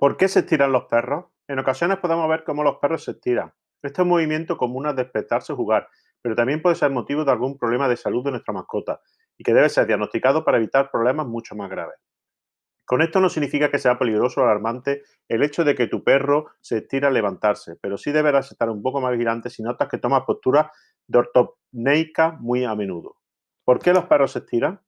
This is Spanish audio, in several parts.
¿Por qué se estiran los perros? En ocasiones podemos ver cómo los perros se estiran. Este es un movimiento común al despertarse o jugar, pero también puede ser motivo de algún problema de salud de nuestra mascota y que debe ser diagnosticado para evitar problemas mucho más graves. Con esto no significa que sea peligroso o alarmante el hecho de que tu perro se estira al levantarse, pero sí deberás estar un poco más vigilante si notas que toma postura de ortopneica muy a menudo. ¿Por qué los perros se estiran?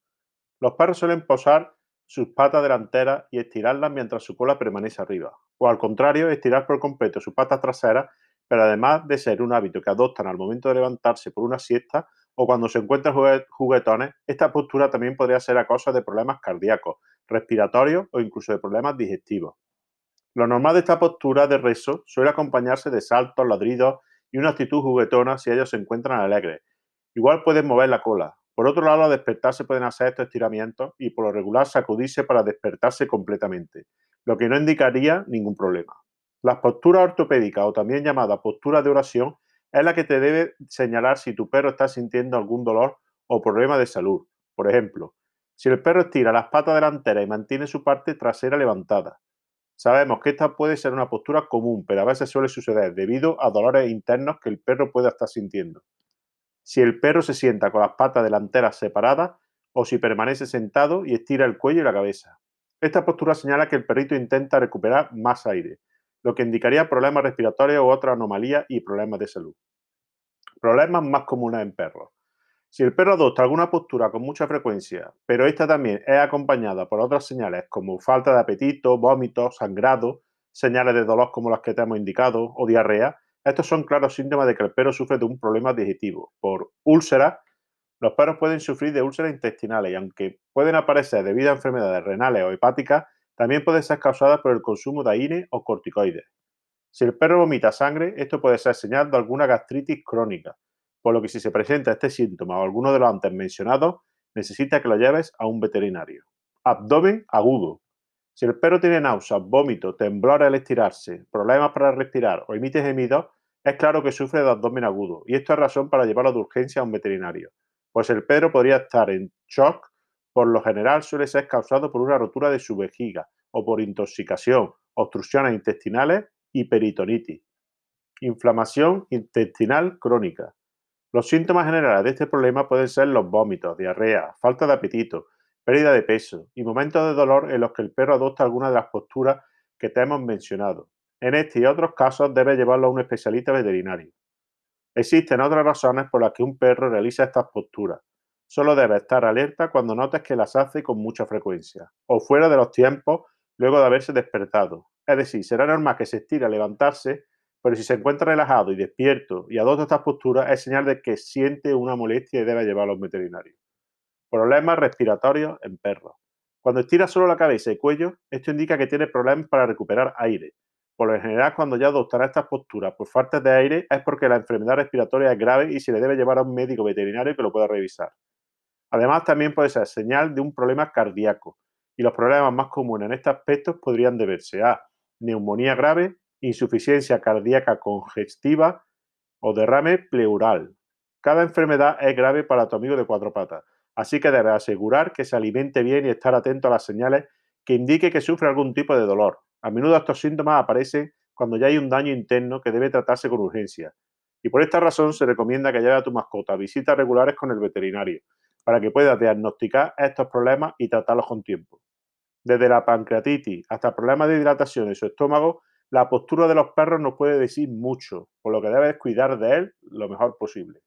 Los perros suelen posar sus patas delanteras y estirarlas mientras su cola permanece arriba. O al contrario, estirar por completo sus patas traseras, pero además de ser un hábito que adoptan al momento de levantarse por una siesta o cuando se encuentran juguetones, esta postura también podría ser a causa de problemas cardíacos, respiratorios o incluso de problemas digestivos. Lo normal de esta postura de rezo suele acompañarse de saltos, ladridos y una actitud juguetona si ellos se encuentran alegres. Igual pueden mover la cola, por otro lado, al despertarse pueden hacer estos estiramientos y por lo regular sacudirse para despertarse completamente, lo que no indicaría ningún problema. Las posturas ortopédicas o también llamada postura de oración es la que te debe señalar si tu perro está sintiendo algún dolor o problema de salud. Por ejemplo, si el perro estira las patas delanteras y mantiene su parte trasera levantada. Sabemos que esta puede ser una postura común, pero a veces suele suceder debido a dolores internos que el perro pueda estar sintiendo si el perro se sienta con las patas delanteras separadas o si permanece sentado y estira el cuello y la cabeza. Esta postura señala que el perrito intenta recuperar más aire, lo que indicaría problemas respiratorios u otra anomalía y problemas de salud. Problemas más comunes en perros. Si el perro adopta alguna postura con mucha frecuencia, pero esta también es acompañada por otras señales como falta de apetito, vómito, sangrado, señales de dolor como las que te hemos indicado o diarrea, estos son claros síntomas de que el perro sufre de un problema digestivo. Por úlceras, los perros pueden sufrir de úlceras intestinales y aunque pueden aparecer debido a enfermedades renales o hepáticas, también pueden ser causadas por el consumo de AINE o corticoides. Si el perro vomita sangre, esto puede ser señal de alguna gastritis crónica, por lo que si se presenta este síntoma o alguno de los antes mencionados, necesita que lo lleves a un veterinario. Abdomen agudo. Si el perro tiene náuseas, vómito, temblor al estirarse, problemas para respirar o emite gemidos, es claro que sufre de abdomen agudo y esto es razón para llevarlo de urgencia a un veterinario, pues el perro podría estar en shock, por lo general suele ser causado por una rotura de su vejiga o por intoxicación, obstrucciones intestinales y peritonitis. Inflamación intestinal crónica. Los síntomas generales de este problema pueden ser los vómitos, diarrea, falta de apetito, pérdida de peso y momentos de dolor en los que el perro adopta alguna de las posturas que te hemos mencionado. En este y otros casos debe llevarlo a un especialista veterinario. Existen otras razones por las que un perro realiza estas posturas. Solo debe estar alerta cuando notes que las hace con mucha frecuencia o fuera de los tiempos luego de haberse despertado. Es decir, será normal que se estire a levantarse, pero si se encuentra relajado y despierto y adopta estas posturas es señal de que siente una molestia y debe llevarlo a un veterinario. Problemas respiratorios en perros. Cuando estira solo la cabeza y cuello, esto indica que tiene problemas para recuperar aire. Por lo general, cuando ya adoptará estas posturas por falta de aire, es porque la enfermedad respiratoria es grave y se le debe llevar a un médico veterinario que lo pueda revisar. Además, también puede ser señal de un problema cardíaco. Y los problemas más comunes en este aspecto podrían deberse a neumonía grave, insuficiencia cardíaca congestiva o derrame pleural. Cada enfermedad es grave para tu amigo de cuatro patas así que debe asegurar que se alimente bien y estar atento a las señales que indique que sufre algún tipo de dolor. A menudo estos síntomas aparecen cuando ya hay un daño interno que debe tratarse con urgencia. Y por esta razón se recomienda que lleve a tu mascota a visitas regulares con el veterinario, para que puedas diagnosticar estos problemas y tratarlos con tiempo. Desde la pancreatitis hasta problemas de hidratación en su estómago, la postura de los perros nos puede decir mucho, por lo que debes cuidar de él lo mejor posible.